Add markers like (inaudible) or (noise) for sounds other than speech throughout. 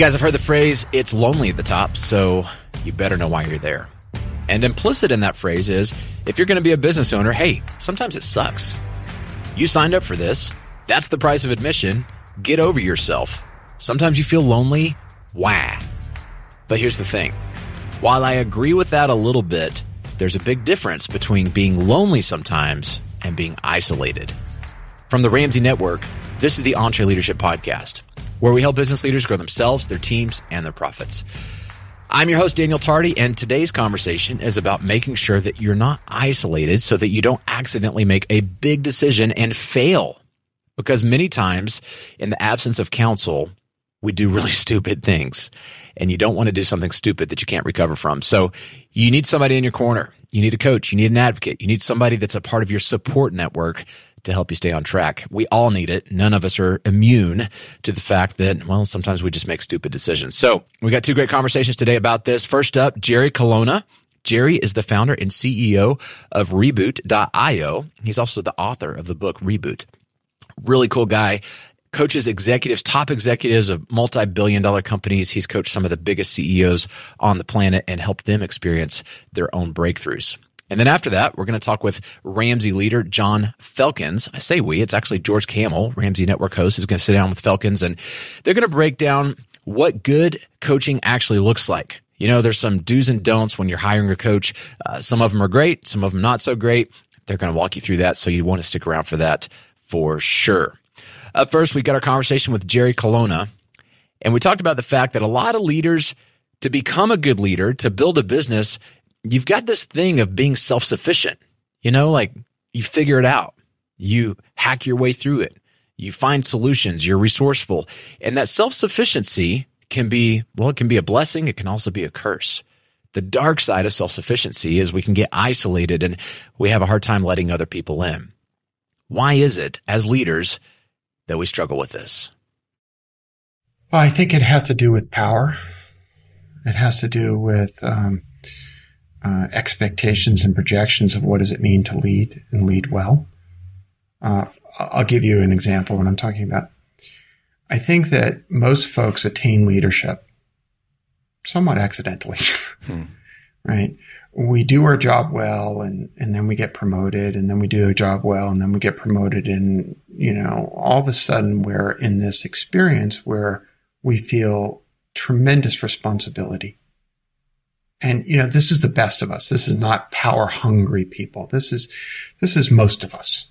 guys have heard the phrase, it's lonely at the top, so you better know why you're there. And implicit in that phrase is if you're going to be a business owner, hey, sometimes it sucks. You signed up for this. That's the price of admission. Get over yourself. Sometimes you feel lonely. Wah. But here's the thing. While I agree with that a little bit, there's a big difference between being lonely sometimes and being isolated. From the Ramsey Network, this is the EntreLeadership Podcast where we help business leaders grow themselves, their teams, and their profits. I'm your host, Daniel Tardy, and today's conversation is about making sure that you're not isolated so that you don't accidentally make a big decision and fail. Because many times, in the absence of counsel, we do really (laughs) stupid things and you don't want to do something stupid that you can't recover from. So you need somebody in your corner. You need a coach. You need an advocate. You need somebody that's a part of your support network to help you stay on track. We all need it. None of us are immune to the fact that, well, sometimes we just make stupid decisions. So we got two great conversations today about this. First up, Jerry Colonna. Jerry is the founder and CEO of Reboot.io. He's also the author of the book Reboot. Really cool guy. Coaches executives, top executives of multi billion dollar companies. He's coached some of the biggest CEOs on the planet and helped them experience their own breakthroughs. And then after that, we're going to talk with Ramsey leader John Felkins. I say we, it's actually George Kamel, Ramsey Network host, is going to sit down with Felkins and they're going to break down what good coaching actually looks like. You know, there's some do's and don'ts when you're hiring a coach. Uh, some of them are great, some of them not so great. They're going to walk you through that. So you want to stick around for that for sure. Up first, we got our conversation with Jerry Colonna, and we talked about the fact that a lot of leaders, to become a good leader, to build a business, you've got this thing of being self sufficient. You know, like you figure it out, you hack your way through it, you find solutions, you're resourceful. And that self sufficiency can be, well, it can be a blessing. It can also be a curse. The dark side of self sufficiency is we can get isolated and we have a hard time letting other people in. Why is it as leaders that we struggle with this? Well, I think it has to do with power. It has to do with um, uh, expectations and projections of what does it mean to lead and lead well. Uh, I'll give you an example when I'm talking about. I think that most folks attain leadership somewhat accidentally, (laughs) hmm. right? We do our job well and, and then we get promoted and then we do a job well and then we get promoted and, you know, all of a sudden we're in this experience where we feel tremendous responsibility and, you know, this is the best of us. This is not power hungry people. This is, this is most of us.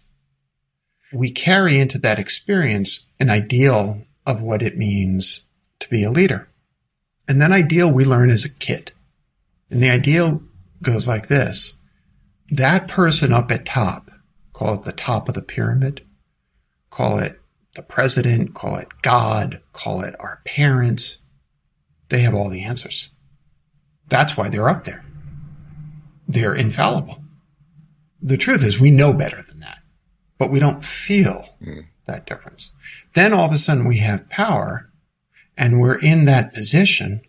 We carry into that experience an ideal of what it means to be a leader. And that ideal we learn as a kid. And the ideal goes like this. That person up at top, call it the top of the pyramid, call it the president, call it God, call it our parents. They have all the answers. That's why they're up there. They're infallible. The truth is we know better than that, but we don't feel mm. that difference. Then all of a sudden we have power and we're in that position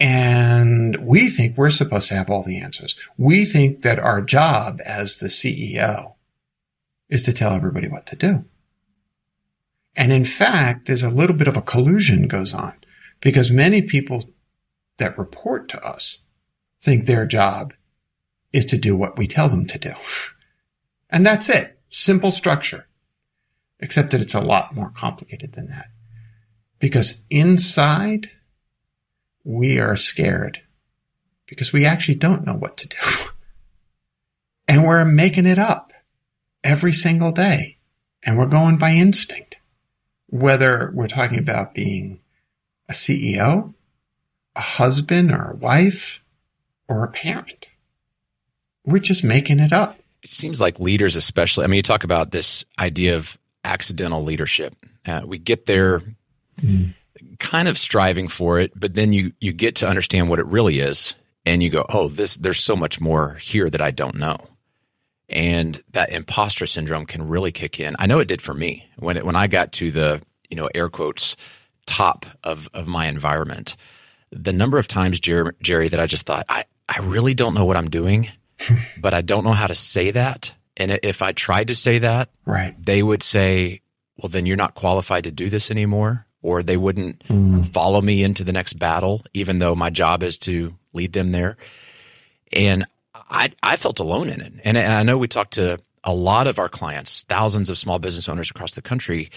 and we think we're supposed to have all the answers. We think that our job as the CEO is to tell everybody what to do. And in fact, there's a little bit of a collusion goes on because many people that report to us think their job is to do what we tell them to do. (laughs) And that's it. Simple structure. Except that it's a lot more complicated than that. Because inside, we are scared because we actually don't know what to do. (laughs) And we're making it up every single day. And we're going by instinct. Whether we're talking about being a CEO a husband or a wife or a parent. We're just making it up. It seems like leaders, especially, I mean, you talk about this idea of accidental leadership. Uh, we get there mm. kind of striving for it, but then you, you get to understand what it really is and you go, oh, this, there's so much more here that I don't know. And that imposter syndrome can really kick in. I know it did for me when it, when I got to the, you know, air quotes top of, of my environment the number of times, Jerry, Jerry, that I just thought, I, I really don't know what I'm doing, (laughs) but I don't know how to say that. And if I tried to say that, right. they would say, well, then you're not qualified to do this anymore. or they wouldn't mm. follow me into the next battle, even though my job is to lead them there. And I, I felt alone in it. And, and I know we talked to a lot of our clients, thousands of small business owners across the country.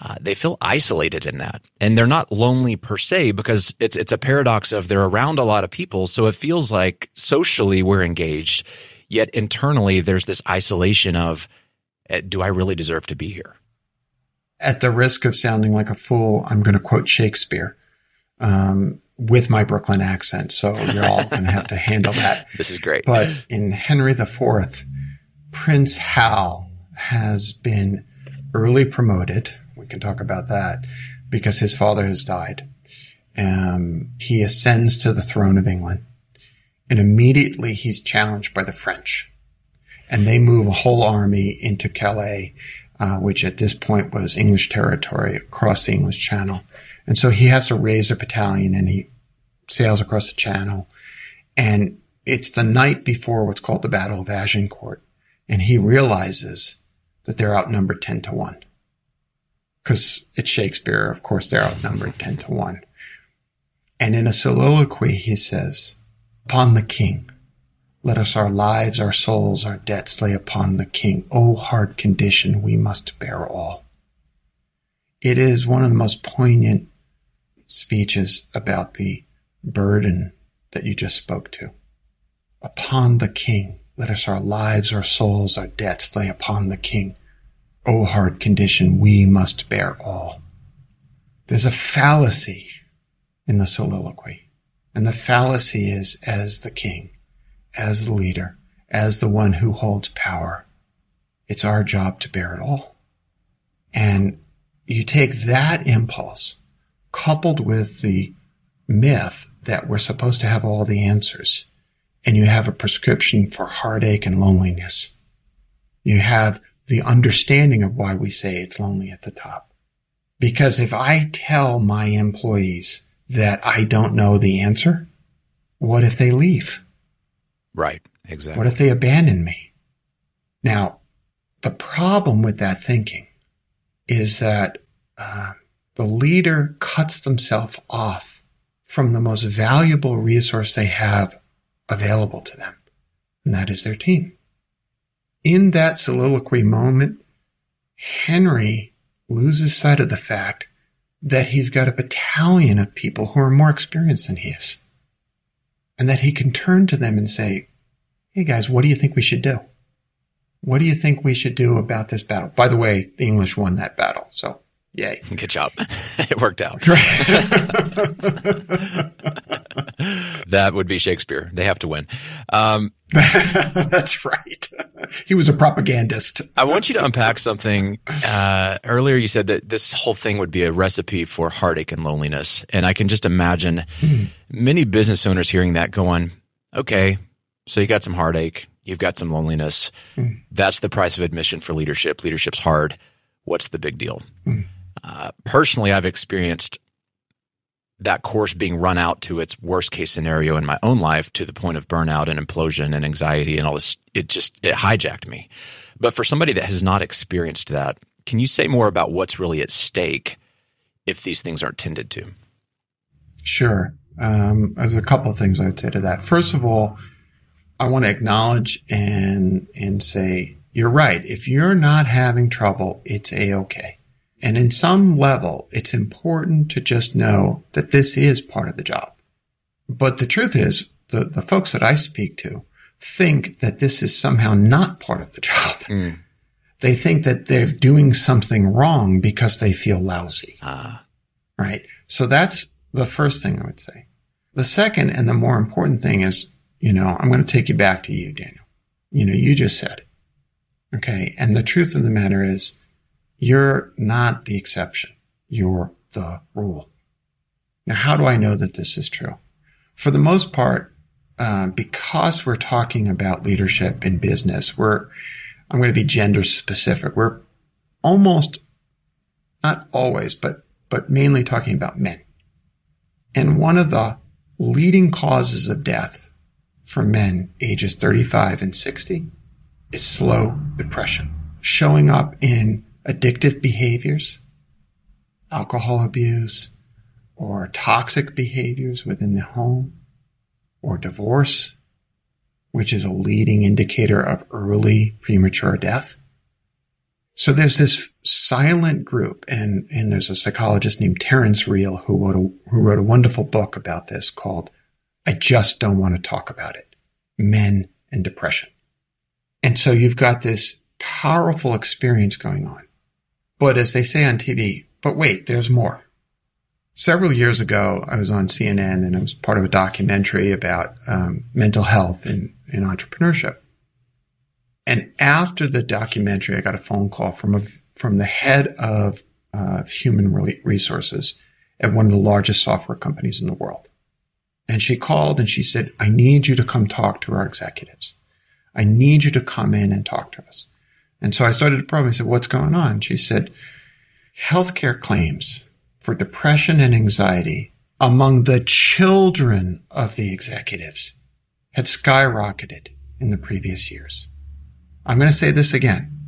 Uh, they feel isolated in that, and they're not lonely per se because it's it's a paradox of they're around a lot of people, so it feels like socially we're engaged, yet internally there's this isolation of, eh, do I really deserve to be here? At the risk of sounding like a fool, I'm going to quote Shakespeare. Um, with my Brooklyn accent. So you're all going to have to handle that. (laughs) This is great. But in Henry IV, Prince Hal has been early promoted. Can talk about that because his father has died. Um, he ascends to the throne of England and immediately he's challenged by the French and they move a whole army into Calais, uh, which at this point was English territory across the English Channel. And so he has to raise a battalion and he sails across the channel. And it's the night before what's called the Battle of Agincourt. And he realizes that they're outnumbered 10 to 1. Because it's Shakespeare, of course, they're outnumbered 10 to 1. And in a soliloquy, he says, Upon the king, let us our lives, our souls, our debts lay upon the king. O hard condition, we must bear all. It is one of the most poignant speeches about the burden that you just spoke to. Upon the King, let us our lives, our souls, our debts lay upon the King. O hard condition, we must bear all. There's a fallacy in the soliloquy. And the fallacy is as the king, as the leader, as the one who holds power, it's our job to bear it all. And you take that impulse coupled with the myth that we're supposed to have all the answers and you have a prescription for heartache and loneliness. You have the understanding of why we say it's lonely at the top. Because if I tell my employees that I don't know the answer, what if they leave? Right. Exactly. What if they abandon me? Now, the problem with that thinking is that uh, the leader cuts themselves off from the most valuable resource they have available to them, and that is their team. In that soliloquy moment, Henry loses sight of the fact that he's got a battalion of people who are more experienced than he is. And that he can turn to them and say, Hey guys, what do you think we should do? What do you think we should do about this battle? By the way, the English won that battle. So Yay. Good job. (laughs) it worked out. (laughs) that would be Shakespeare. They have to win. Um, (laughs) That's right. (laughs) He was a propagandist. I want you to unpack something. Uh, earlier, you said that this whole thing would be a recipe for heartache and loneliness. And I can just imagine hmm. many business owners hearing that going, okay, so you got some heartache, you've got some loneliness. Hmm. That's the price of admission for leadership. Leadership's hard. What's the big deal? Hmm. Uh, personally, I've experienced that course being run out to its worst case scenario in my own life to the point of burnout and implosion and anxiety and all this. It just, it hijacked me. But for somebody that has not experienced that, can you say more about what's really at stake if these things aren't tended to? Sure. Um, there's a couple of things I would say to that. First of all, I want to acknowledge and and say you're right. If you're not having trouble, it's a okay. And in some level, it's important to just know that this is part of the job. But the truth is, the, the folks that I speak to think that this is somehow not part of the job. Mm. They think that they're doing something wrong because they feel lousy. Ah. Right. So that's the first thing I would say. The second and the more important thing is, you know, I'm going to take you back to you, Daniel. You know, you just said it. Okay. And the truth of the matter is you're not the exception. You're the rule. Now, how do I know that this is true? For the most part, uh, because we're talking about leadership in business, we're, I'm going to be gender specific. We're almost, not always, but, but mainly talking about men. And one of the leading causes of death for men ages 35 and 60 is slow depression, showing up in addictive behaviors, alcohol abuse or toxic behaviors within the home or divorce, which is a leading indicator of early premature death. So there's this silent group and, and there's a psychologist named Terrence Real who wrote a, who wrote a wonderful book about this called I Just Don't Want to Talk About It. Men and Depression. And so you've got this powerful experience going on. But as they say on TV, but wait, there's more. Several years ago, I was on CNN and I was part of a documentary about um, mental health and, and entrepreneurship. And after the documentary, I got a phone call from a, from the head of uh, human resources at one of the largest software companies in the world. And she called and she said, I need you to come talk to our executives. I need you to come in and talk to us. And so I started to probe. I said, what's going on? She said, healthcare claims for depression and anxiety among the children of the executives had skyrocketed in the previous years. I'm going to say this again.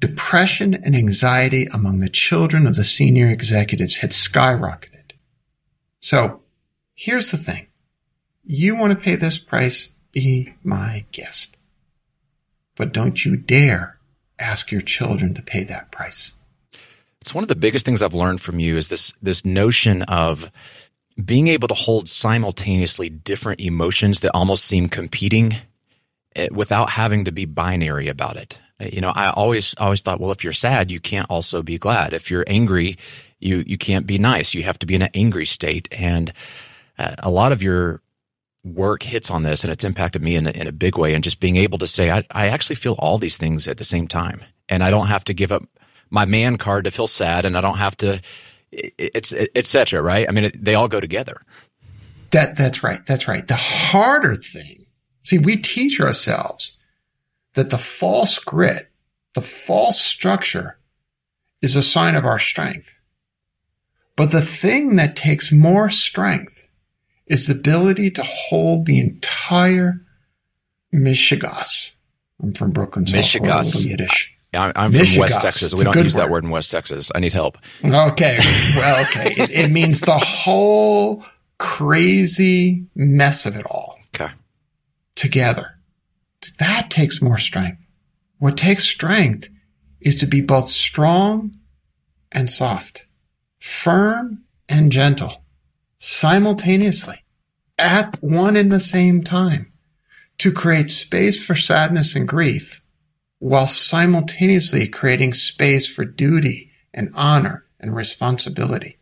Depression and anxiety among the children of the senior executives had skyrocketed. So here's the thing. You want to pay this price? Be my guest. But don't you dare ask your children to pay that price. It's one of the biggest things I've learned from you is this this notion of being able to hold simultaneously different emotions that almost seem competing eh, without having to be binary about it. Eh, you know, I always always thought, well, if you're sad, you can't also be glad. If you're angry, you you can't be nice. You have to be in an angry state. And uh, a lot of your work hits on this and it's impacted me in a, in a big way. And just being able to say, I, I actually feel all these things at the same time. And I don't have to give up my man card to feel sad and I don't have to, it's, etc. right? I mean, it, they all go together. That, that's right. That's right. The harder thing, see, we teach ourselves that the false grit, the false structure is a sign of our strength. But the thing that takes more strength is the ability to hold the entire mishegas. I'm from Brooklyn, so mishegas. Yiddish. I'm, I'm from West Texas. We don't use word. that word in West Texas. I need help. Okay. Well, okay. it, it means the whole crazy mess of it all. Okay. Together. That takes more strength. What takes strength is to be both strong and soft, firm and gentle simultaneously at one and the same time to create space for sadness and grief while simultaneously creating space for duty and honor and responsibility.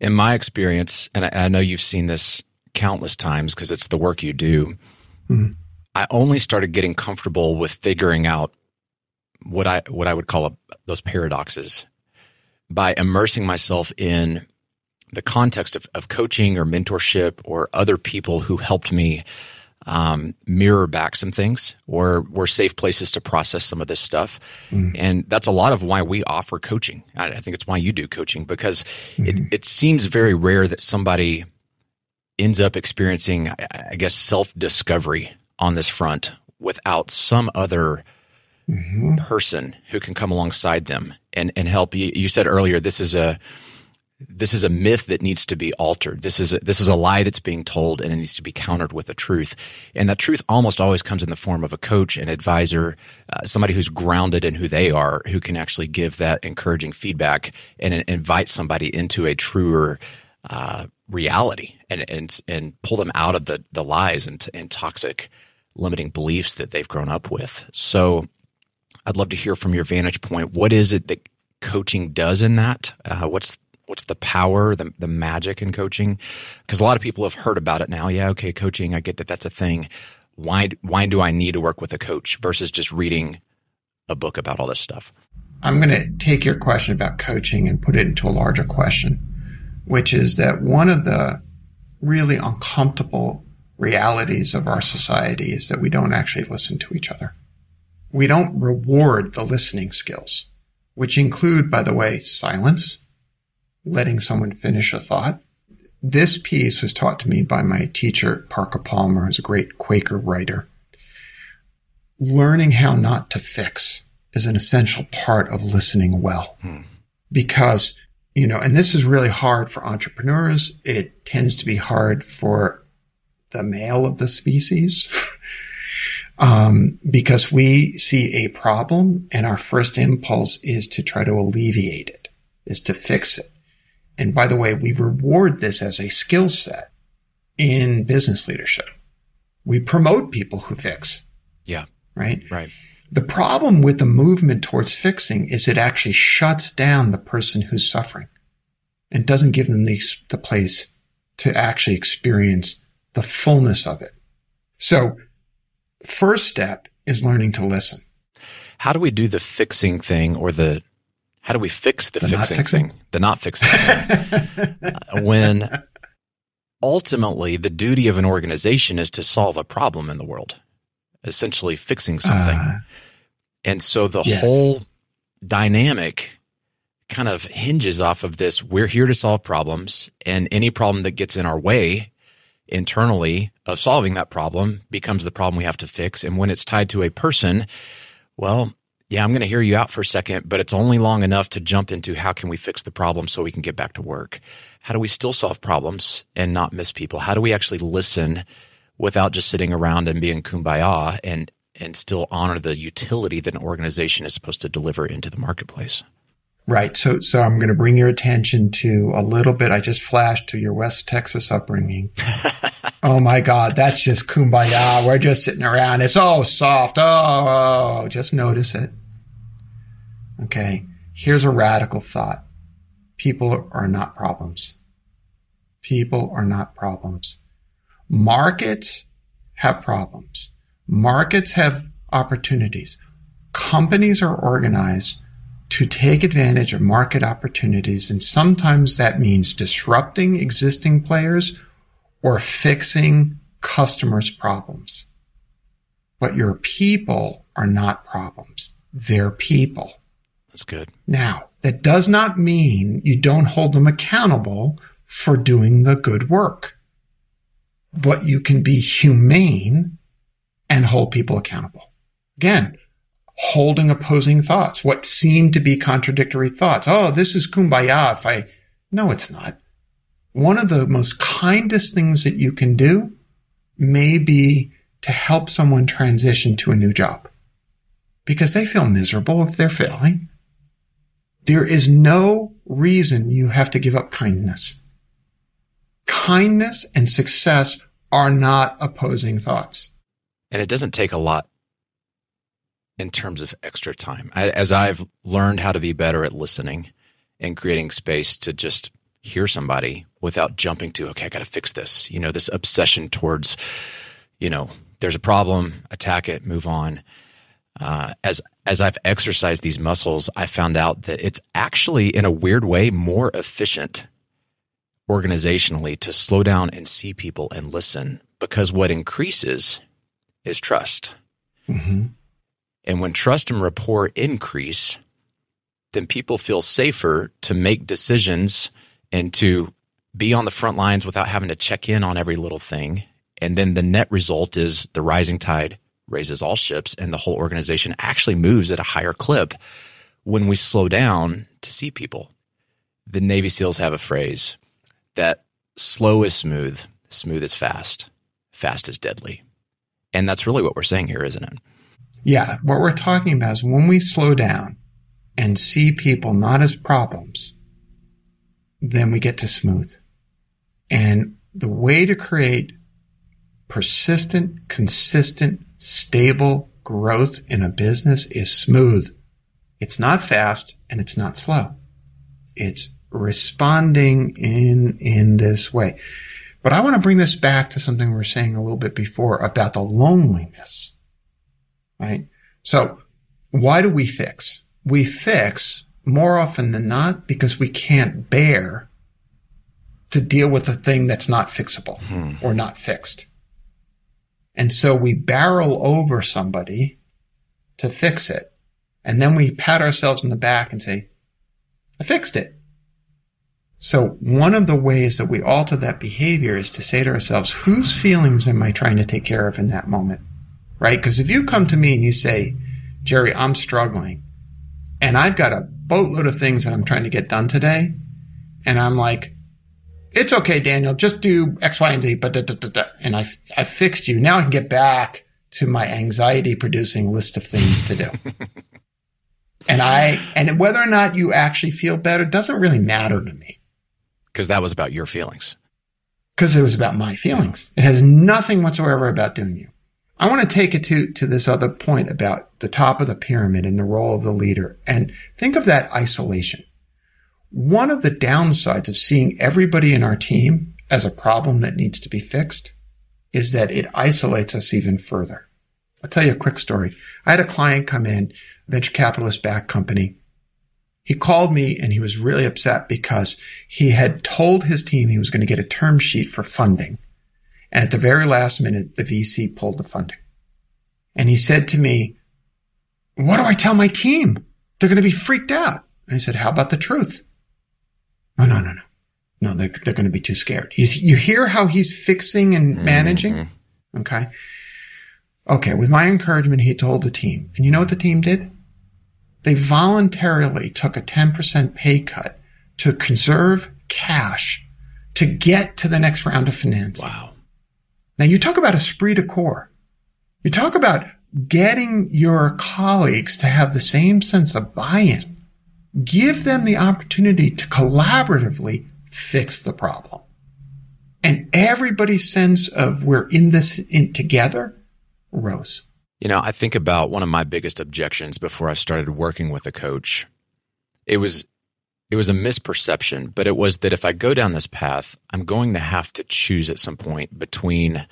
In my experience, and I, know you've seen this countless times because it's the work you do, mm-hmm. I only started getting comfortable with figuring out what I what I would call a, those paradoxes by immersing myself in the context of, of coaching or mentorship or other people who helped me um, mirror back some things or were safe places to process some of this stuff. Mm. And that's a lot of why we offer coaching. I, I think it's why you do coaching because mm-hmm. it, it seems very rare that somebody ends up experiencing, I, I guess, self discovery on this front without some other mm-hmm. person who can come alongside them and, and help. You, you said earlier, this is a, this is a myth that needs to be altered. This is a, this is a lie that's being told and it needs to be countered with a truth. And that truth almost always comes in the form of a coach, an advisor, uh, somebody who's grounded in who they are, who can actually give that encouraging feedback and, invite somebody into a truer uh, reality and, and and pull them out of the the lies and, and toxic limiting beliefs that they've grown up with. So I'd love to hear from your vantage point. What is it that coaching does in that? Uh, what's what's the power, the, the magic in coaching? Because a lot of people have heard about it now. Yeah, okay, coaching, I get that that's a thing. Why, why do I need to work with a coach versus just reading a book about all this stuff? I'm going to take your question about coaching and put it into a larger question, which is that one of the really uncomfortable realities of our society is that we don't actually listen to each other. We don't reward the listening skills, which include, by the way, silence, letting someone finish a thought. This piece was taught to me by my teacher, Parker Palmer, who's a great Quaker writer. Learning how not to fix is an essential part of listening well. Hmm. Because you know, and this is really hard for entrepreneurs. It tends to be hard for the male of the species. (laughs) um, because we see a problem and our first impulse is to try to alleviate it, is to fix it. And by the way, we reward this as a skill set in business leadership. We promote people who fix. Yeah. Right. Right. The problem with the movement towards fixing is it actually shuts down the person who's suffering and doesn't give them the, the place to actually experience the fullness of it. So first step is learning to listen. How do we do the fixing thing or the how do we fix the, The fixing, fixing? thing? The not fixing thing. (laughs) When ultimately the duty of an organization is to solve a problem in the world, essentially fixing something. Uh, and so the yes. whole dynamic kind of hinges off of this. We're here to solve problems and any problem that gets in our way internally of solving that problem becomes the problem we have to fix. And when it's tied to a person, well, yeah, I'm going to hear you out for a second, but it's only long enough to jump into how can we fix the problem so we can get back to work? How do we still solve problems and not miss people? How do we actually listen without just sitting around and being kumbaya and and still honor the utility that an organization is supposed to deliver into the marketplace? Right. So, so I'm going to bring your attention to a little bit. I just flashed to your West Texas upbringing. (laughs) oh my God. That's just kumbaya. We're just sitting around. It's all soft. Oh, oh, oh. just notice it. Okay. Here's a radical thought. People are not problems. People are not problems. Markets have problems. Markets have opportunities. Companies are organized to take advantage of market opportunities. And sometimes that means disrupting existing players or fixing customers' problems. But your people are not problems. They're people. That's good. Now, that does not mean you don't hold them accountable for doing the good work. But you can be humane and hold people accountable. Again, holding opposing thoughts, what seem to be contradictory thoughts. Oh, this is kumbaya if I, no, it's not. One of the most kindest things that you can do may be to help someone transition to a new job because they feel miserable if they're failing. There is no reason you have to give up kindness. Kindness and success are not opposing thoughts. And it doesn't take a lot in terms of extra time. I, as I've learned how to be better at listening and creating space to just hear somebody without jumping to, okay, I got to fix this. You know, this obsession towards, you know, there's a problem, attack it, move on. Uh, as as I've exercised these muscles, I found out that it's actually, in a weird way, more efficient organizationally to slow down and see people and listen because what increases is trust. Mm-hmm. And when trust and rapport increase, then people feel safer to make decisions and to be on the front lines without having to check in on every little thing. And then the net result is the rising tide raises all ships and the whole organization actually moves at a higher clip when we slow down to see people. The Navy SEALs have a phrase that slow is smooth, smooth is fast, fast is deadly. And that's really what we're saying here, isn't it? Yeah. What we're talking about is when we slow down and see people not as problems, then we get to smooth. And the way to create persistent, consistent, stable growth in a business is smooth. It's not fast and it's not slow. It's responding in, in this way. But I want to bring this back to something we were saying a little bit before about the loneliness, right? So why do we fix? We fix more often than not because we can't bear to deal with the thing that's not fixable Hmm. or not fixed. And so we barrel over somebody to fix it. And then we pat ourselves in the back and say, I fixed it. So one of the ways that we alter that behavior is to say to ourselves, whose feelings am I trying to take care of in that moment? Right? Because if you come to me and you say, Jerry, I'm struggling and I've got a boatload of things that I'm trying to get done today And I'm like, it's okay, Daniel. Just do X, Y, and Z. But da, da, da, da. and I, I fixed you. Now I can get back to my anxiety producing list of things to do. (laughs) and I, and whether or not you actually feel better doesn't really matter to me. Because that was about your feelings. Because it was about my feelings. It has nothing whatsoever about doing you. I want to take it to, to this other point about the top of the pyramid and the role of the leader. And think of that isolation. One of the downsides of seeing everybody in our team as a problem that needs to be fixed is that it isolates us even further. I'll tell you a quick story. I had a client come in, venture capitalist backed company. He called me and he was really upset because he had told his team he was going to get a term sheet for funding. And at the very last minute, the VC pulled the funding. And he said to me, what do I tell my team? They're going to be freaked out. And I said, how about the truth? Oh, no, no, no. No, they're, they're going to be too scared. He's, you hear how he's fixing and mm-hmm. managing? Mm-hmm. Okay. Okay. With my encouragement, he told the team. And you know what the team did? They voluntarily took a 10% pay cut to conserve cash to get to the next round of financing. Wow. Now you talk about esprit de corps. You talk about getting your colleagues to have the same sense of buy-in give them the opportunity to collaboratively fix the problem. And everybody's sense of we're in this in together rose. You know, I think about one of my biggest objections before I started working with a coach. It was it was a misperception, but it was that if I go down this path, I'm going to have to choose at some point between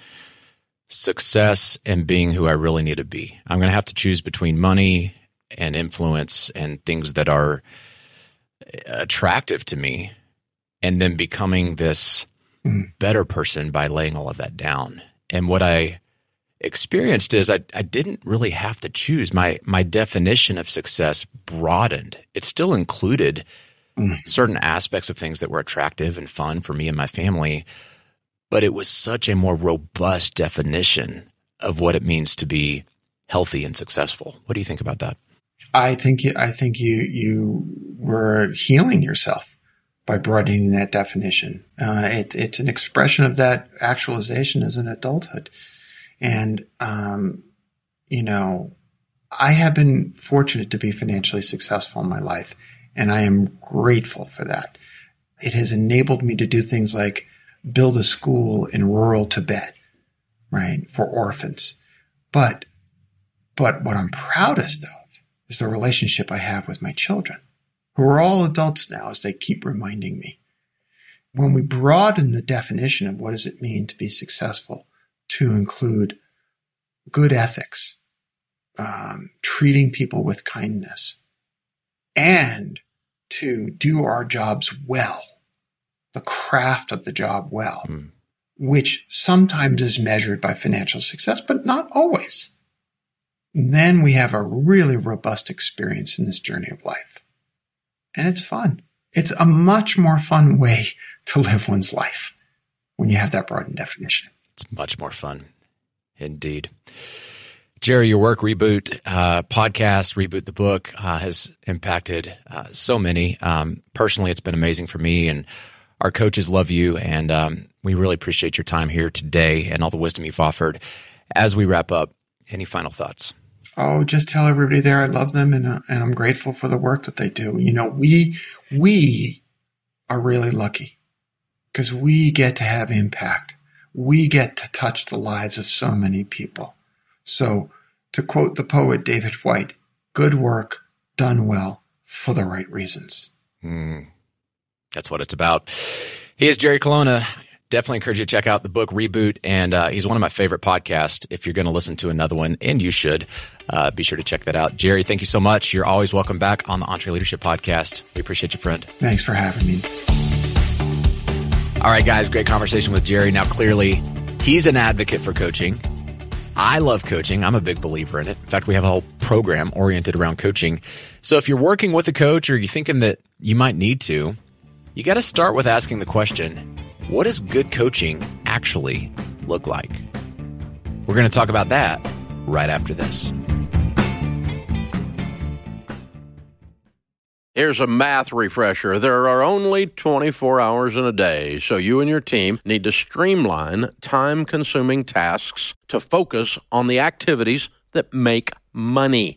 success and being who I really need to be. I'm going to have to choose between money and influence and things that are attractive to me and then becoming this mm. better person by laying all of that down. And what I experienced is I, I didn't really have to choose. My my definition of success broadened. It still included mm. certain aspects of things that were attractive and fun for me and my family, but it was such a more robust definition of what it means to be healthy and successful. What do you think about that? I think you, I think you you were healing yourself by broadening that definition. Uh, it, it's an expression of that actualization as an adulthood, and um, you know, I have been fortunate to be financially successful in my life, and I am grateful for that. It has enabled me to do things like build a school in rural Tibet, right, for orphans. But, but what I'm proudest of is the relationship I have with my children, who are all adults now as they keep reminding me. When we broaden the definition of what does it mean to be successful to include good ethics, um, treating people with kindness, and to do our jobs well, the craft of the job well, mm. which sometimes is measured by financial success, but not always then we have a really robust experience in this journey of life. And it's fun. It's a much more fun way (laughs) to live one's life when you have that broadened definition. It's much more fun. Indeed. Jerry, your work, Reboot uh, podcast, Reboot the book, uh, has impacted uh, so many. Um, personally, it's been amazing for me, and our coaches love you, and um, we really appreciate your time here today and all the wisdom you've offered. As we wrap up, any final thoughts? Oh, just tell everybody there I love them and, uh, and I'm grateful for the work that they do. You know, we, we are really lucky because we get to have impact. We get to touch the lives of so many people. So to quote the poet David Whyte, good work done well for the right reasons. Mm, that's what it's about. He is Jerry Colonna definitely encourage you to check out the book Reboot. And uh, he's one of my favorite podcasts. If you're going to listen to another one, and you should, uh, be sure to check that out. Jerry, thank you so much. You're always welcome back on the EntreLeadership Podcast. We appreciate you, friend. Thanks for having me. All right, guys, great conversation with Jerry. Now, clearly, he's an advocate for coaching. I love coaching. I'm a big believer in it. In fact, we have a whole program oriented around coaching. So if you're working with a coach or you're thinking that you might need to, you got to start with asking the question what does good coaching actually look like? We're going to talk about that right after this. Here's a math refresher. There are only 24 hours in a day, so you and your team need to streamline time consuming tasks to focus on the activities that make money.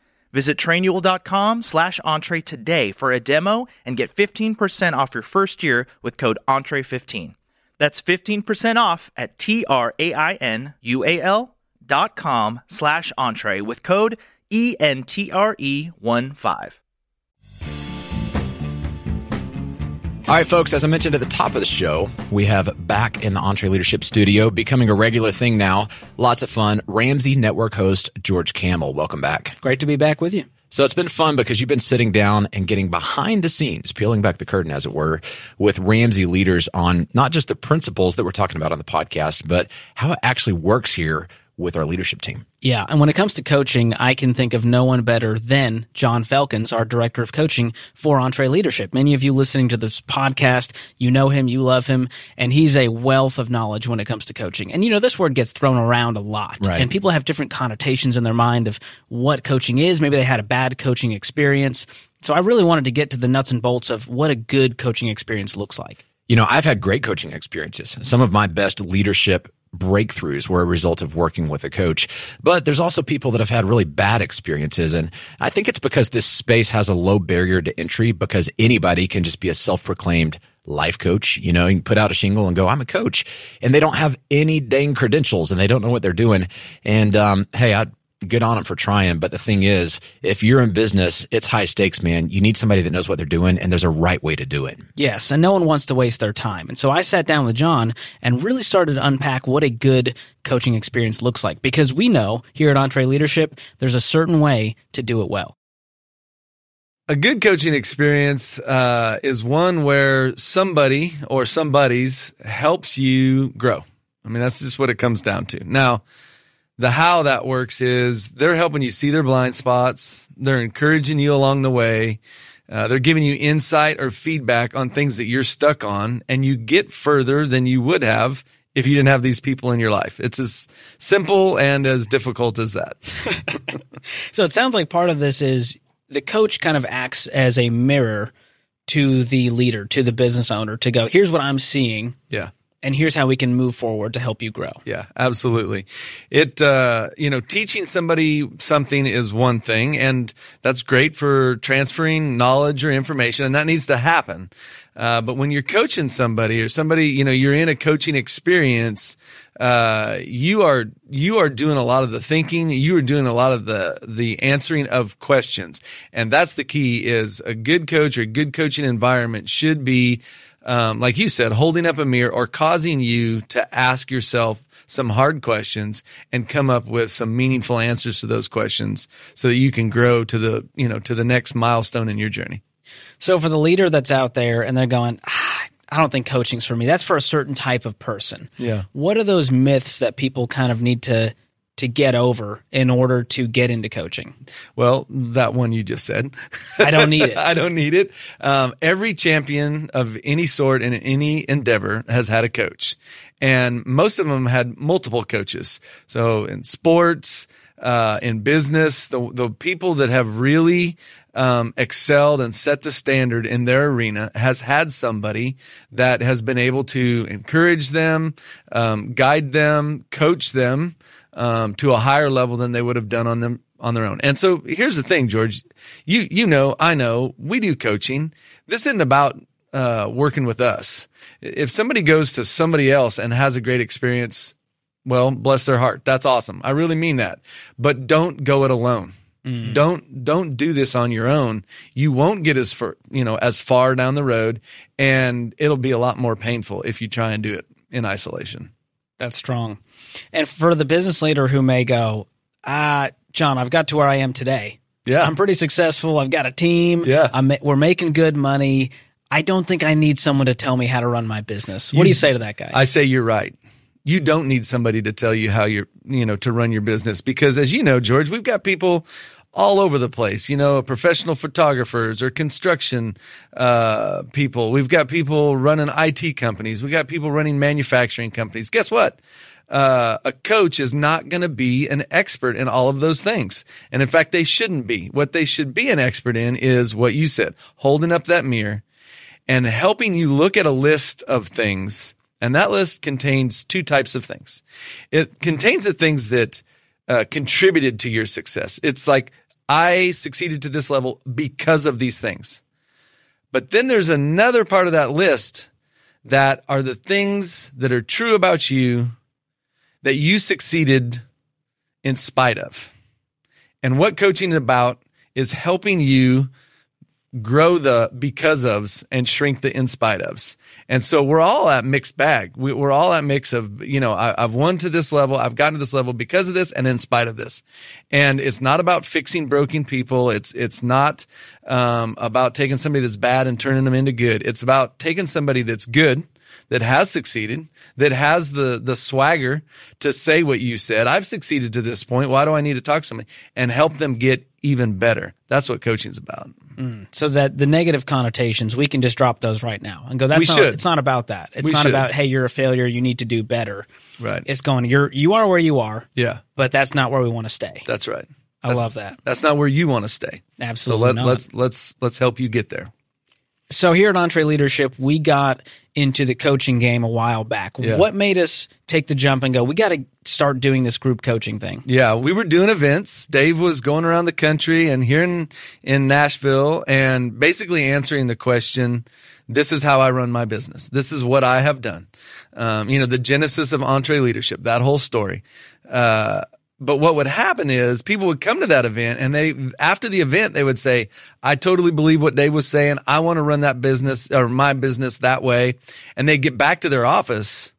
Visit trainual.com slash entree today for a demo and get 15% off your first year with code entree15. That's 15% off at T-R-A-I-N-U-A-L dot com slash entree with code E-N-T-R-E-1-5. All right, folks, as I mentioned at the top of the show, we have back in the EntreLeadership Studio, becoming a regular thing now. Lots of fun. Ramsey Network host George Kamel. Welcome back. Great to be back with you. So it's been fun because you've been sitting down and getting behind the scenes, peeling back the curtain, as it were, with Ramsey leaders on not just the principles that we're talking about on the podcast, but how it actually works here with our leadership team. Yeah, and when it comes to coaching, I can think of no one better than John Felkins, our director of coaching for EntreLeadership. Many of you listening to this podcast, you know him, you love him, and he's a wealth of knowledge when it comes to coaching. And you know, this word gets thrown around a lot, Right. and people have different connotations in their mind of what coaching is. Maybe they had a bad coaching experience. So I really wanted to get to the nuts and bolts of what a good coaching experience looks like. You know, I've had great coaching experiences. Some of my best leadership breakthroughs were a result of working with a coach. But there's also people that have had really bad experiences. And I think it's because this space has a low barrier to entry because anybody can just be a self-proclaimed life coach. You know, you can put out a shingle and go, I'm a coach. And they don't have any dang credentials and they don't know what they're doing. And, um, hey, I, good on them for trying. But the thing is, if you're in business, it's high stakes, man. You need somebody that knows what they're doing and there's a right way to do it. Yes, and no one wants to waste their time. And so I sat down with John and really started to unpack what a good coaching experience looks like because we know here at EntreLeadership, there's a certain way to do it well. A good coaching experience uh, is one where somebody or somebody's helps you grow. I mean, that's just what it comes down to. Now, the how that works is they're helping you see their blind spots. They're encouraging you along the way. Uh, they're giving you insight or feedback on things that you're stuck on, and you get further than you would have if you didn't have these people in your life. It's as simple and as difficult as that. (laughs) So it sounds like part of this is the coach kind of acts as a mirror to the leader, to the business owner to go, here's what I'm seeing Yeah. And here's how we can move forward to help you grow. Yeah, absolutely. It, uh, you know, teaching somebody something is one thing, and that's great for transferring knowledge or information, and that needs to happen. Uh, but when you're coaching somebody or somebody, you know, you're in a coaching experience, uh, you are you are doing a lot of the thinking. You are doing a lot of the the answering of questions, and that's the key. Is a good coach or a good coaching environment should be, um, like you said, holding up a mirror or causing you to ask yourself some hard questions and come up with some meaningful answers to those questions, so that you can grow to the you know to the next milestone in your journey. So for the leader that's out there and they're going, ah, I don't think coaching's for me. That's for a certain type of person. Yeah. What are those myths that people kind of need to to get over in order to get into coaching? Well, that one you just said. I don't need it. (laughs) I don't need it. Um, every champion of any sort in any endeavor has had a coach, and most of them had multiple coaches. So in sports, uh, in business, the the people that have really um, excelled and set the standard in their arena has had somebody that has been able to encourage them, um, guide them, coach them um, to a higher level than they would have done on them on their own. And so here's the thing, George. You you know, I know, we do coaching. This isn't about uh, working with us. If somebody goes to somebody else and has a great experience, well, bless their heart. That's awesome. I really mean that. But don't go it alone. Mm. Don't don't do this on your own. You won't get as far, you know, as far down the road and it'll be a lot more painful if you try and do it in isolation. That's strong. And for the business leader who may go, "Ah, John, I've got to where I am today. Yeah. I'm pretty successful. I've got a team. Yeah. I'm, we're making good money. I don't think I need someone to tell me how to run my business." What You- do you say to that guy? I say you're right. You don't need somebody to tell you how you're, you know, to run your business because as you know, George, we've got people all over the place, you know, professional photographers or construction, uh, people. We've got people running IT companies. We've got people running manufacturing companies. Guess what? Uh, a coach is not going to be an expert in all of those things. And in fact, they shouldn't be. What they should be an expert in is what you said, holding up that mirror and helping you look at a list of things. And that list contains two types of things. It contains the things that uh, contributed to your success. It's like, I succeeded to this level because of these things. But then there's another part of that list that are the things that are true about you that you succeeded in spite of. And what coaching is about is helping you grow the because ofs and shrink the in spite ofs. And so we're all at mixed bag. We, we're all at mix of, you know, I, I've won to this level. I've gotten to this level because of this and in spite of this. And it's not about fixing broken people. It's, it's not, um, about taking somebody that's bad and turning them into good. It's about taking somebody that's good that has succeeded, that has the the swagger to say what you said. I've succeeded to this point. Why do I need to talk to somebody and help them get even better? That's what coaching's about. Mm. so that the negative connotations, we can just drop those right now and go. That's We not. should. It's not about that. It's We not should. about hey, you're a failure. You need to do better. Right. It's going. You're you are where you are, yeah, but that's not where we want to stay. that's right. I That's- love that. That's not where you want to stay. Absolutely. So let, let's let's let's help you get there. So here at EntreLeadership, we got into the coaching game a while back. Yeah. What made us take the jump and go? We got to start doing this group coaching thing. Yeah, we were doing events. Dave was going around the country and here in, in Nashville and basically answering the question, this is how I run my business. This is what I have done. Um, you know, the genesis of EntreLeadership, that whole story. Uh, but what would happen is people would come to that event and they, after the event, they would say, I totally believe what Dave was saying. I want to run that business or my business that way. And they'd get back to their office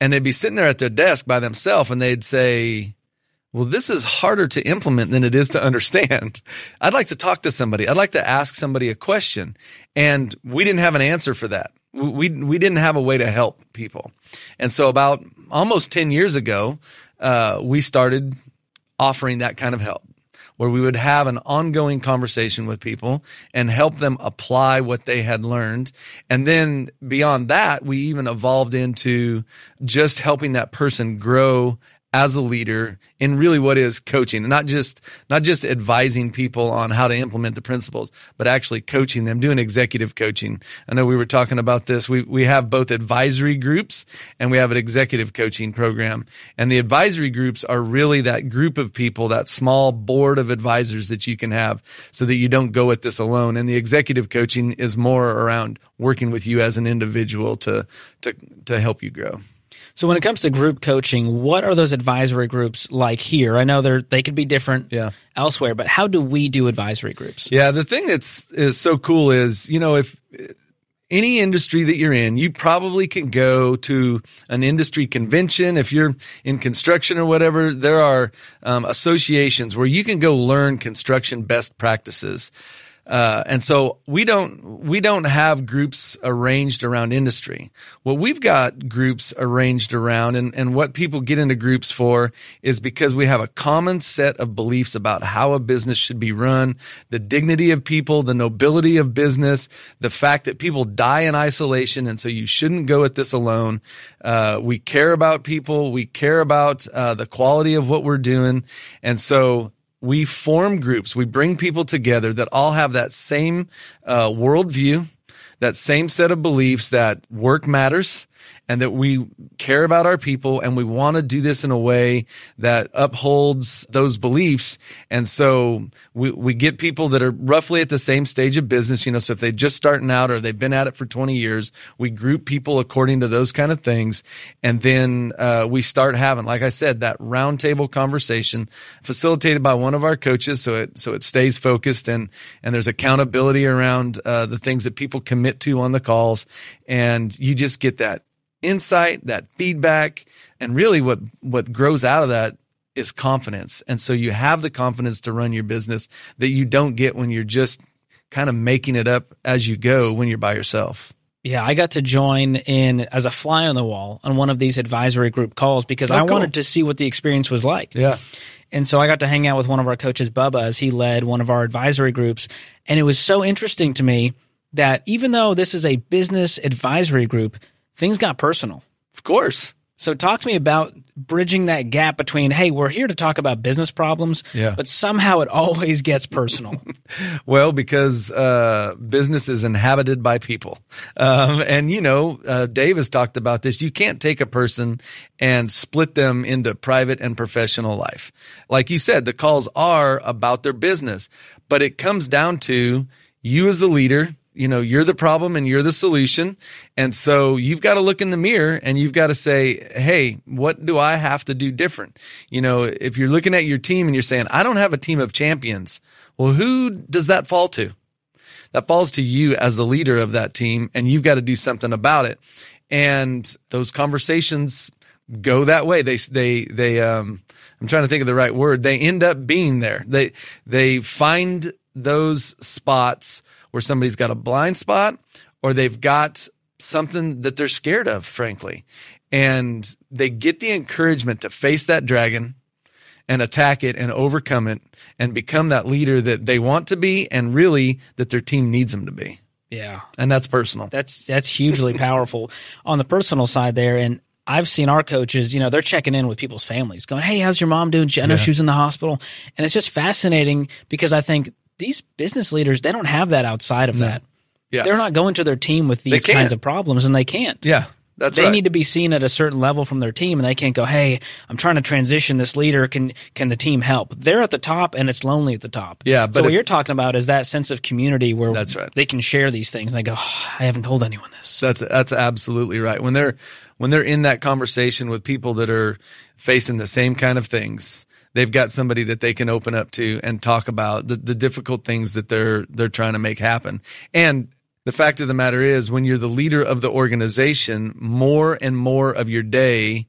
and they'd be sitting there at their desk by themselves and they'd say, well, this is harder to implement than it is to (laughs) understand. I'd like to talk to somebody. I'd like to ask somebody a question. And we didn't have an answer for that. We, we, didn't have a way to help people. And so about almost 10 years ago, uh, we started offering that kind of help where we would have an ongoing conversation with people and help them apply what they had learned. And then beyond that, we even evolved into just helping that person grow as a leader in really what is coaching and not just not just advising people on how to implement the principles but actually coaching them doing executive coaching. I know we were talking about this. We we have both advisory groups and we have an executive coaching program. And the advisory groups are really that group of people that small board of advisors that you can have so that you don't go at this alone. And the executive coaching is more around working with you as an individual to to to help you grow So when it comes to group coaching, what are those advisory groups like here? I know they're they could be different Yeah. elsewhere, but how do we do advisory groups? Yeah, the thing that's is so cool is, you know, if any industry that you're in, you probably can go to an industry convention. If you're in construction or whatever, there are um, associations where you can go learn construction best practices. Uh, and so we don't we don't have groups arranged around industry. What we've got groups arranged around, and, and what people get into groups for is because we have a common set of beliefs about how a business should be run, the dignity of people, the nobility of business, the fact that people die in isolation, and so you shouldn't go at this alone. Uh, we care about people, we care about uh, the quality of what we're doing, and so we form groups. We bring people together that all have that same uh, worldview, that same set of beliefs that work matters and that we care about our people and we want to do this in a way that upholds those beliefs. And so we, we get people that are roughly at the same stage of business, you know, so if they're just starting out or they've been at it for 20 years, we group people according to those kind of things. And then, uh, we start having, like I said, that roundtable conversation facilitated by one of our coaches. So it, so it stays focused and, and there's accountability around, uh, the things that people commit to on the calls. And you just get that insight, that feedback, and really what what grows out of that is confidence. And so you have the confidence to run your business that you don't get when you're just kind of making it up as you go when you're by yourself. Yeah, I got to join in as a fly on the wall on one of these advisory group calls because oh, I cool. wanted to see what the experience was like. Yeah. And so I got to hang out with one of our coaches, Bubba, as he led one of our advisory groups. And it was so interesting to me that even though this is a business advisory group, things got personal. Of course. So talk to me about bridging that gap between, hey, we're here to talk about business problems, Yeah. but somehow it always gets personal. (laughs) Well, because uh, business is inhabited by people, um, and you know, uh, Dave has talked about this. You can't take a person and split them into private and professional life. Like you said, the calls are about their business, but it comes down to you as the leader. You know, you're the problem and you're the solution. And so you've got to look in the mirror and you've got to say, Hey, what do I have to do different? You know, if you're looking at your team and you're saying, I don't have a team of champions. Well, who does that fall to? That falls to you as the leader of that team and you've got to do something about it. And those conversations go that way. They, they, they, um, I'm trying to think of the right word. They end up being there. They, they find those spots where somebody's got a blind spot or they've got something that they're scared of, frankly. And they get the encouragement to face that dragon and attack it and overcome it and become that leader that they want to be and really that their team needs them to be. yeah. And that's personal. That's that's hugely powerful (laughs) on the personal side there. And I've seen our coaches, you know, they're checking in with people's families, going, "Hey, how's your mom doing? I know she was in the hospital." And it's just fascinating because I think these business leaders they don't have that outside of that. Yeah. They're not going to their team with these kinds of problems, and they can't. Yeah. That's right. they right. need to be seen at a certain level from their team, and they can't go, "Hey, I'm trying to transition this leader. Can can the team help?" They're at the top, and it's lonely at the top. Yeah, So but what you're talking about is that sense of community where That's right. they can share these things. And they go, oh, "I haven't told anyone this." That's that's absolutely right. When they're when they're in that conversation with people that are facing the same kind of things, they've got somebody that they can open up to and talk about the, the difficult things that they're they're trying to make happen. And the fact of the matter is when you're the leader of the organization, more and more of your day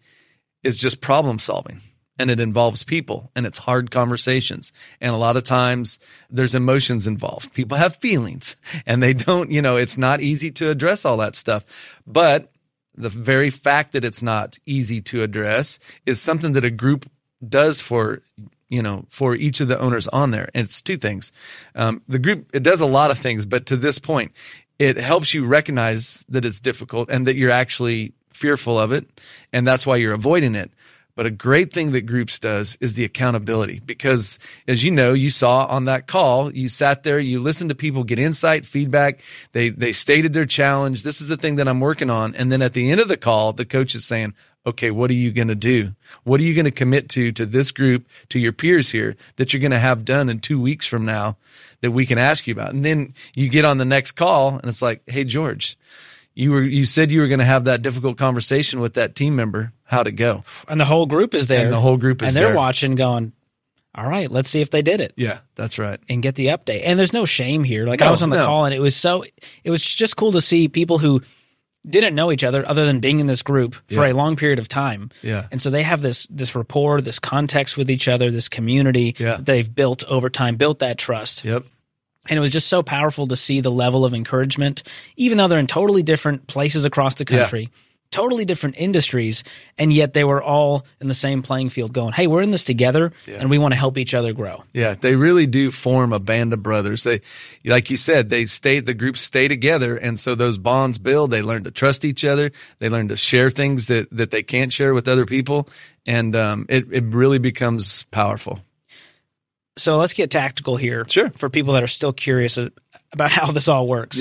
is just problem solving and it involves people and it's hard conversations. And a lot of times there's emotions involved. People have feelings and they don't, you know, it's not easy to address all that stuff. But the very fact that it's not easy to address is something that a group does for you know for each of the owners on there and it's two things um, the group it does a lot of things but to this point it helps you recognize that it's difficult and that you're actually fearful of it and that's why you're avoiding it But a great thing that groups does is the accountability because as you know, you saw on that call, you sat there, you listened to people get insight, feedback. They, they stated their challenge. This is the thing that I'm working on. And then at the end of the call, the coach is saying, okay, what are you going to do? What are you going to commit to, to this group, to your peers here that you're going to have done in two weeks from now that we can ask you about? And then you get on the next call and it's like, Hey, George, you were you said you were going to have that difficult conversation with that team member. How'd it go? And the whole group is there. And the whole group is there. and they're there. watching, going, "All right, let's see if they did it." Yeah, that's right. And get the update. And there's no shame here. Like I was on the no. call, and it was so. It was just cool to see people who didn't know each other other than being in this group for Yeah. a long period of time. Yeah. And so they have this this rapport, this context with each other, this community Yeah. that they've built over time, built that trust. Yep. And it was just so powerful to see the level of encouragement, even though they're in totally different places across the country, totally different industries, and yet they were all in the same playing field going, Hey, we're in this together and we want to help each other grow. Yeah, they really do form a band of brothers. They, like you said, they stay, the groups stay together. And so those bonds build. They learn to trust each other. They learn to share things that, that they can't share with other people. And, um, it, it really becomes powerful. So let's get tactical here. Sure. For people that are still curious about how this all works.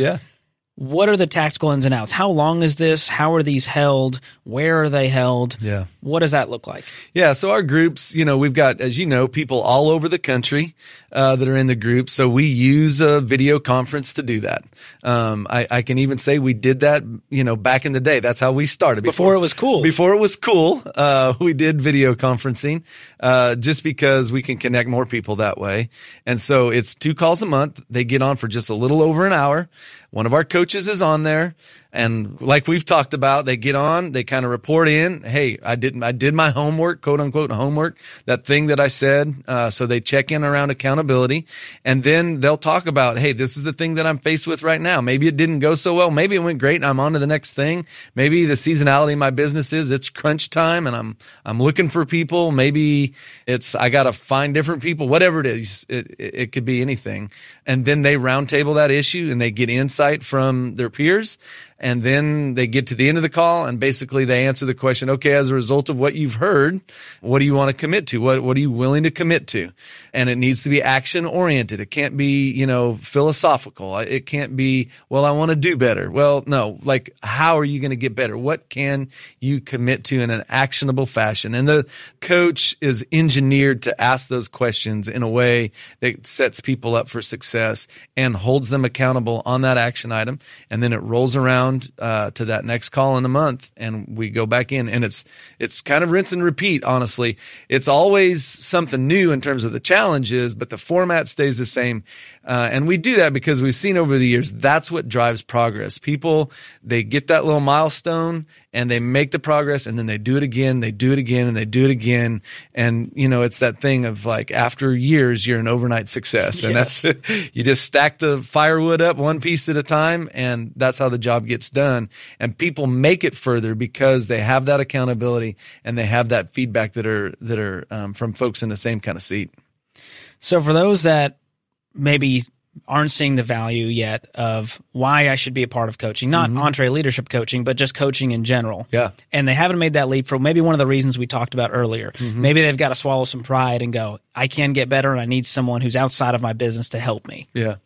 What are the tactical ins and outs? How long is this? How are these held? Where are they held? Yeah. What does that look like? Yeah. So our groups, you know, we've got, as you know, people all over the country uh, that are in the group. So we use a video conference to do that. Um, I, I can even say we did that, you know, back in the day. That's how we started. Before it was cool. Before it was cool, uh, (laughs) we did video conferencing uh, just because we can connect more people that way. And so it's two calls a month. They get on for just a little over an hour. One of our coaches is on there. And like we've talked about, they get on, they kind of report in, hey, I didn't, I did my homework, quote unquote homework, that thing that I said. Uh, so they check in around accountability and then they'll talk about, hey, this is the thing that I'm faced with right now. Maybe it didn't go so well. Maybe it went great. And I'm on to the next thing. Maybe the seasonality of my business is it's crunch time and I'm, I'm looking for people. Maybe it's, I got to find different people, whatever it is. It, it, it could be anything. And then they roundtable that issue and they get insight from their peers. And then they get to the end of the call and basically they answer the question, okay, as a result of what you've heard, what do you want to commit to? What, what are you willing to commit to? And it needs to be action oriented. It can't be, you know, philosophical. It can't be, well, I want to do better. Well, no, like how are you going to get better? What can you commit to in an actionable fashion? And the coach is engineered to ask those questions in a way that sets people up for success and holds them accountable on that action item. And then it rolls around uh, to that next call in a month, and we go back in, and it's it's kind of rinse and repeat. Honestly, it's always something new in terms of the challenges, but the format stays the same. Uh, and we do that because we've seen over the years that's what drives progress. People they get that little milestone and they make the progress, and then they do it again, they do it again, and they do it again, and you know it's that thing of like after years you're an overnight success, and that's (laughs) you just stack the firewood up one piece at a time, and that's how the job gets done. And people make it further because they have that accountability and they have that feedback that are that are um, from folks in the same kind of seat. So for those that maybe aren't seeing the value yet of why I should be a part of coaching, not EntreLeadership coaching, but just coaching in general. Mm-hmm. Yeah. And they haven't made that leap for maybe one of the reasons we talked about earlier. Mm-hmm. Maybe they've got to swallow some pride and go, I can get better and I need someone who's outside of my business to help me. Yeah.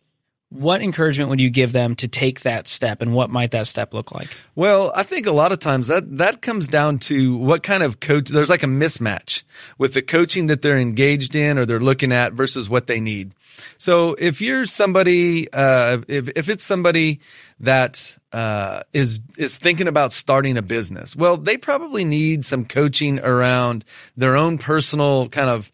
What encouragement would you give them to take that step and what might that step look like? Well, I think a lot of times that that comes down to what kind of coach. There's like a mismatch with the coaching that they're engaged in or they're looking at versus what they need. So if you're somebody, uh, if if it's somebody that uh, is is thinking about starting a business, well, they probably need some coaching around their own personal kind of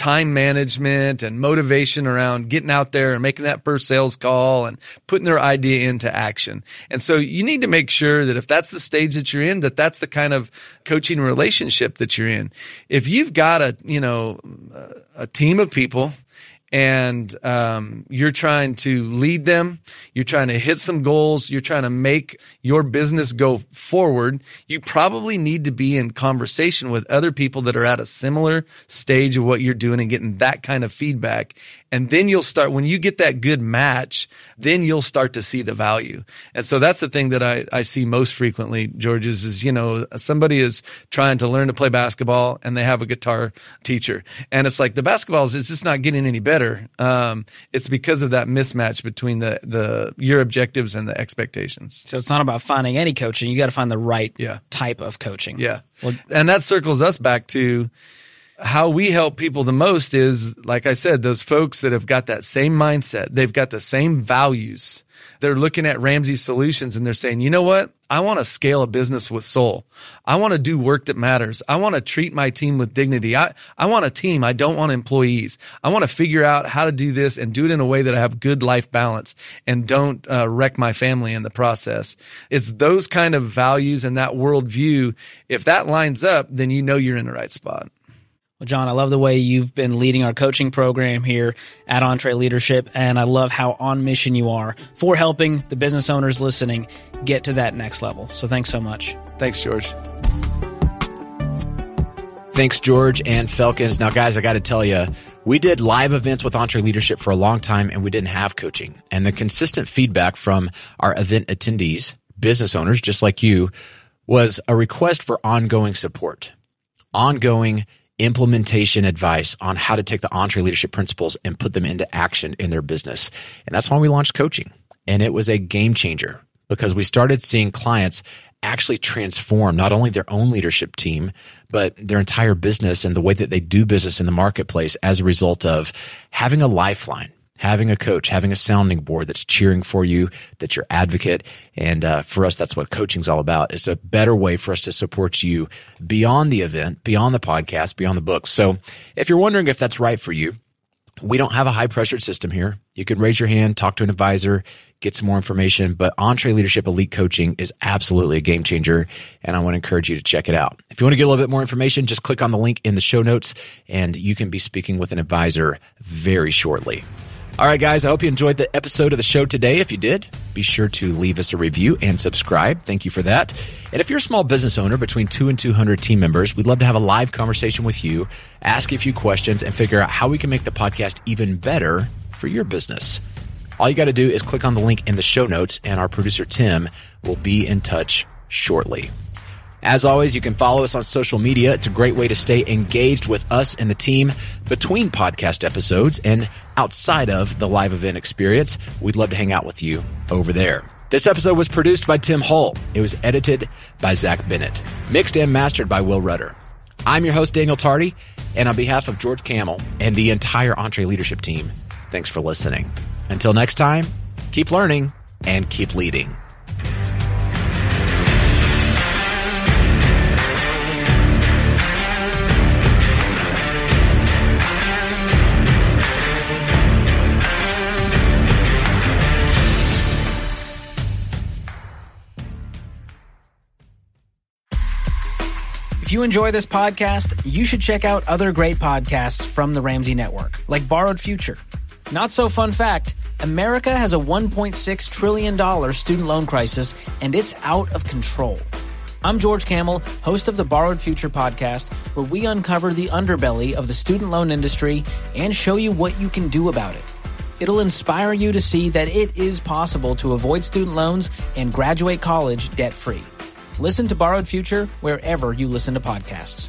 time management and motivation around getting out there and making that first sales call and putting their idea into action. And so you need to make sure that if that's the stage that you're in, that that's the kind of coaching relationship that you're in. If you've got a, you know, a team of people and um, you're trying to lead them, you're trying to hit some goals, you're trying to make your business go forward, you probably need to be in conversation with other people that are at a similar stage of what you're doing and getting that kind of feedback. And then you'll start, when you get that good match, then you'll start to see the value. And so that's the thing that I, I see most frequently, George, is, is, you know, somebody is trying to learn to play basketball and they have a guitar teacher. And it's like the basketball is just not getting any better. Um, it's because of that mismatch between the, the, your objectives and the expectations. So it's not about finding any coaching. You got to find the right Yeah. type of coaching. Yeah. Well, and that circles us back to how we help people the most is, like I said, those folks that have got that same mindset. They've got the same values. They're looking at Ramsey solutions and they're saying, you know what? I want to scale a business with soul. I want to do work that matters. I want to treat my team with dignity. I, I want a team. I don't want employees. I want to figure out how to do this and do it in a way that I have good life balance and don't uh, wreck my family in the process. It's those kind of values and that worldview. If that lines up, then you know you're in the right spot. Well, John, I love the way you've been leading our coaching program here at EntreLeadership, and I love how on mission you are for helping the business owners listening get to that next level. So thanks so much. Thanks, George. Thanks, George and Felkins. Now, guys, I got to tell you, we did live events with EntreLeadership for a long time and we didn't have coaching. And the consistent feedback from our event attendees, business owners just like you, was a request for ongoing support, ongoing implementation advice on how to take the EntreLeadership principles and put them into action in their business. And that's why we launched coaching. And it was a game changer because we started seeing clients actually transform not only their own leadership team, but their entire business and the way that they do business in the marketplace as a result of having a lifeline, having a coach, having a sounding board that's cheering for you, that's your advocate. And uh, for us, that's what coaching's all about. It's a better way for us to support you beyond the event, beyond the podcast, beyond the books. So if you're wondering if that's right for you, we don't have a high pressured system here. You can raise your hand, talk to an advisor, get some more information, but EntreLeadership Elite Coaching is absolutely a game changer, and I want to encourage you to check it out. If you want to get a little bit more information, just click on the link in the show notes, and you can be speaking with an advisor very shortly. All right, guys, I hope you enjoyed the episode of the show today. If you did, be sure to leave us a review and subscribe. Thank you for that. And if you're a small business owner between two and 200 team members, we'd love to have a live conversation with you, ask a few questions, and figure out how we can make the podcast even better for your business. All you got to do is click on the link in the show notes, and our producer, Tim, will be in touch shortly. As always, you can follow us on social media. It's a great way to stay engaged with us and the team between podcast episodes and outside of the live event experience. We'd love to hang out with you over there. This episode was produced by Tim Hull. It was edited by Zach Bennett, mixed and mastered by Will Rudder. I'm your host, Daniel Tardy, and on behalf of George Kamel and the entire EntreLeadership team, thanks for listening. Until next time, keep learning and keep leading. If you enjoy this podcast, you should check out other great podcasts from the Ramsey Network, like Borrowed Future. Not so fun fact America has a $1.6 trillion student loan crisis, and it's out of control. I'm George Kamel, host of the Borrowed Future podcast, where we uncover the underbelly of the student loan industry and show you what you can do about it. It'll inspire you to see that it is possible to avoid student loans and graduate college debt free. Listen to Borrowed Future wherever you listen to podcasts.